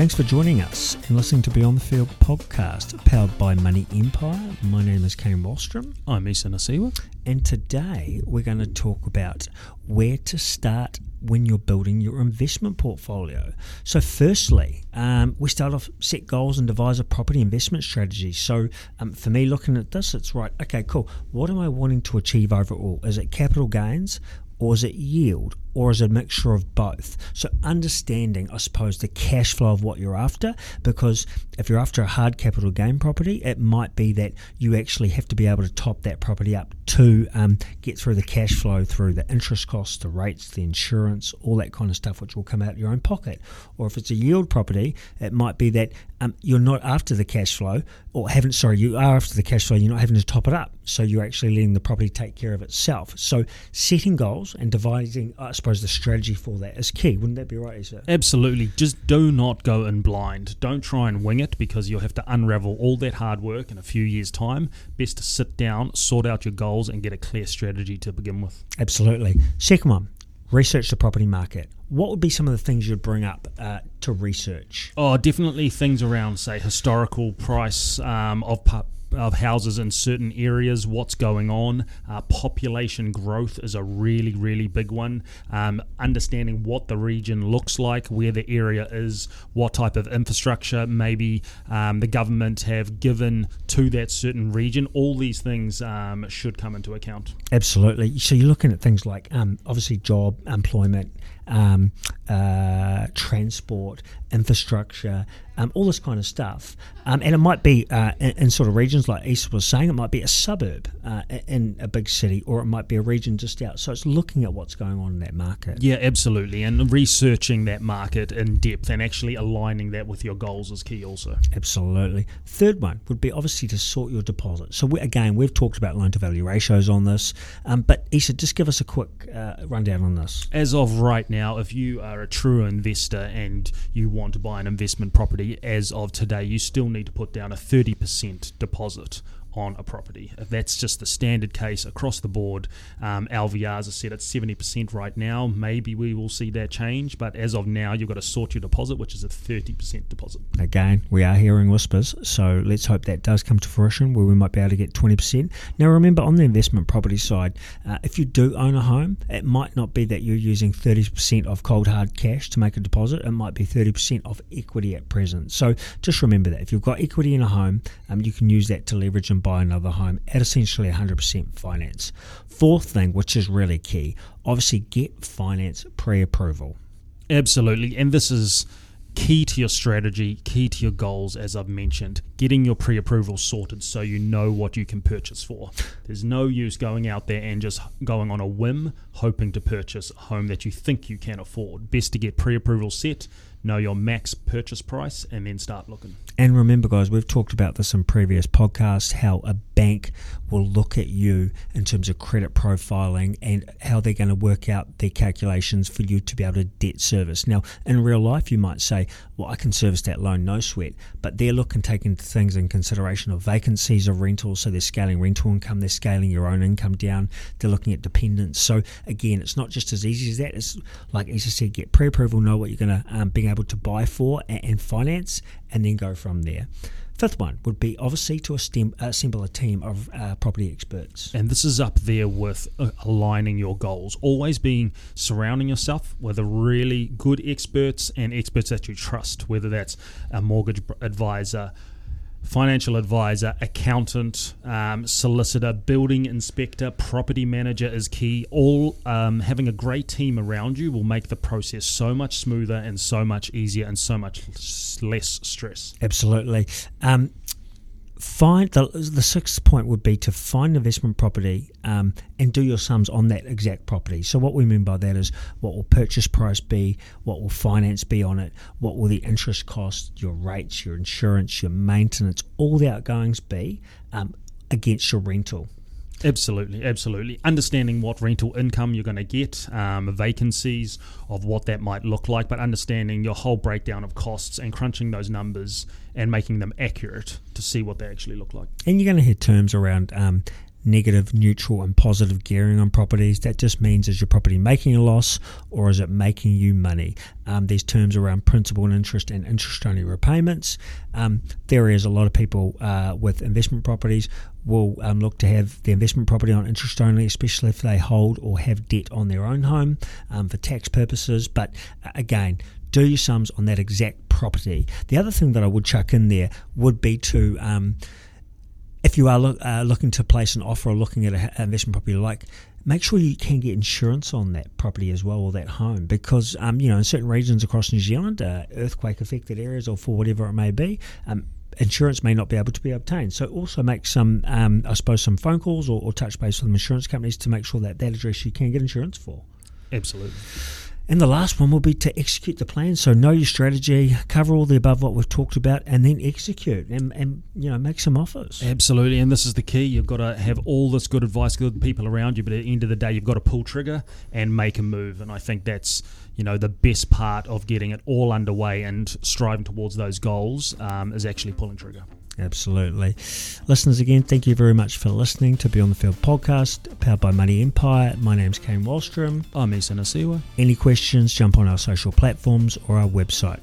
Thanks for joining us and listening to Beyond the Field podcast, powered by Money Empire. My name is Kane Wallstrom, I'm Isa Nasiwa. and today we're going to talk about where to start when you're building your investment portfolio. So, firstly, um, we start off set goals and devise a property investment strategy. So, um, for me, looking at this, it's right. Okay, cool. What am I wanting to achieve overall? Is it capital gains? Or is it yield? Or is it a mixture of both? So, understanding, I suppose, the cash flow of what you're after, because if you're after a hard capital gain property, it might be that you actually have to be able to top that property up to um, get through the cash flow through the interest costs, the rates, the insurance, all that kind of stuff, which will come out of your own pocket. Or if it's a yield property, it might be that um, you're not after the cash flow, or haven't, sorry, you are after the cash flow, you're not having to top it up. So you're actually letting the property take care of itself. So setting goals and devising, suppose, the strategy for that is key. Wouldn't that be right, Isa? Absolutely. Just do not go in blind. Don't try and wing it because you'll have to unravel all that hard work in a few years' time. Best to sit down, sort out your goals, and get a clear strategy to begin with. Absolutely. Second one, research the property market. What would be some of the things you'd bring up uh, to research? Oh, definitely things around, say, historical price um, of pu- of houses in certain areas, what's going on. Uh, population growth is a really, really big one. Um, understanding what the region looks like, where the area is, what type of infrastructure maybe um, the government have given to that certain region. All these things um, should come into account. Absolutely. So you're looking at things like um, obviously job, employment, um, uh, transport, infrastructure, um, all this kind of stuff. Um, and it might be uh, in, in sort of regions like Isa was saying, it might be a suburb uh, in a big city, or it might be a region just out. So it's looking at what's going on in that market. Yeah, absolutely. And researching that market in depth and actually aligning that with your goals is key also. Absolutely. Third one would be obviously to sort your deposit. So we, again, we've talked about loan to value ratios on this, um, but Isa, just give us a quick uh, rundown on this. As of right now, if you are a true investor and you want to buy an investment property, as of today, you still need to put down a 30% deposit closet on a property. That's just the standard case across the board, um, LVRs are set at 70% right now. Maybe we will see that change, but as of now, you've got to sort your deposit, which is a 30% deposit. Again, we are hearing whispers, so let's hope that does come to fruition where we might be able to get 20%. Now, remember on the investment property side, uh, if you do own a home, it might not be that you're using 30% of cold hard cash to make a deposit, it might be 30% of equity at present. So just remember that if you've got equity in a home, um, you can use that to leverage and buy another home at essentially 100% finance. Fourth thing, which is really key, obviously get finance pre approval. Absolutely. And this is key to your strategy, key to your goals, as I've mentioned. Getting your pre approval sorted so you know what you can purchase for. There's no use going out there and just going on a whim, hoping to purchase a home that you think you can afford. Best to get pre approval set, know your max purchase price, and then start looking. And remember, guys, we've talked about this in previous podcasts how a bank will look at you in terms of credit profiling and how they're going to work out their calculations for you to be able to debt service. Now, in real life, you might say, Well, I can service that loan, no sweat. But they're looking, taking things in consideration of vacancies of rentals. So they're scaling rental income, they're scaling your own income down, they're looking at dependents. So again, it's not just as easy as that. It's like Isa said, get pre approval, know what you're going to um, be able to buy for and, and finance, and then go from there. Fifth one would be obviously to assemble a team of uh, property experts. And this is up there with uh, aligning your goals. Always being surrounding yourself with a really good experts and experts that you trust, whether that's a mortgage advisor, financial advisor, accountant, um, solicitor, building inspector, property manager is key. All um, having a great team around you will make the process so much smoother and so much easier and so much less stress. Absolutely. Um, find the, the sixth point would be to find investment property um, and do your sums on that exact property. So what we mean by that is what will purchase price be, what will finance be on it, what will the interest cost, your rates, your insurance, your maintenance, all the outgoings be um, against your rental. Absolutely, absolutely. Understanding what rental income you're going to get, um, vacancies of what that might look like, but understanding your whole breakdown of costs and crunching those numbers and making them accurate to see what they actually look like. And you're going to hear terms around um, negative, neutral, and positive gearing on properties. That just means is your property making a loss or is it making you money? Um, there's terms around principal and interest and interest only repayments. Um, there is a lot of people uh, with investment properties will um, look to have the investment property on interest only, especially if they hold or have debt on their own home um, for tax purposes. But uh, again, do your sums on that exact property. The other thing that I would chuck in there would be to um, if you are look, uh, looking to place an offer or looking at an investment property like make sure you can get insurance on that property as well or that home because um, you know in certain regions across New Zealand uh, earthquake affected areas or for whatever it may be um, insurance may not be able to be obtained. So also make some um, I suppose some phone calls or, or touch base with insurance companies to make sure that that address you can get insurance for. Absolutely and the last one will be to execute the plan. So know your strategy, cover all the above what we've talked about, and then execute and, and you know make some offers. Absolutely, and this is the key. You've got to have all this good advice, good people around you, but at the end of the day, you've got to pull trigger and make a move. And I think that's you know the best part of getting it all underway and striving towards those goals um, is actually pulling trigger. Absolutely. Listeners, again, thank you very much for listening to Beyond the Field podcast, powered by Money Empire. My name's Kane Wallstrom. I'm Isa Nasiwa. Any questions, jump on our social platforms or our website.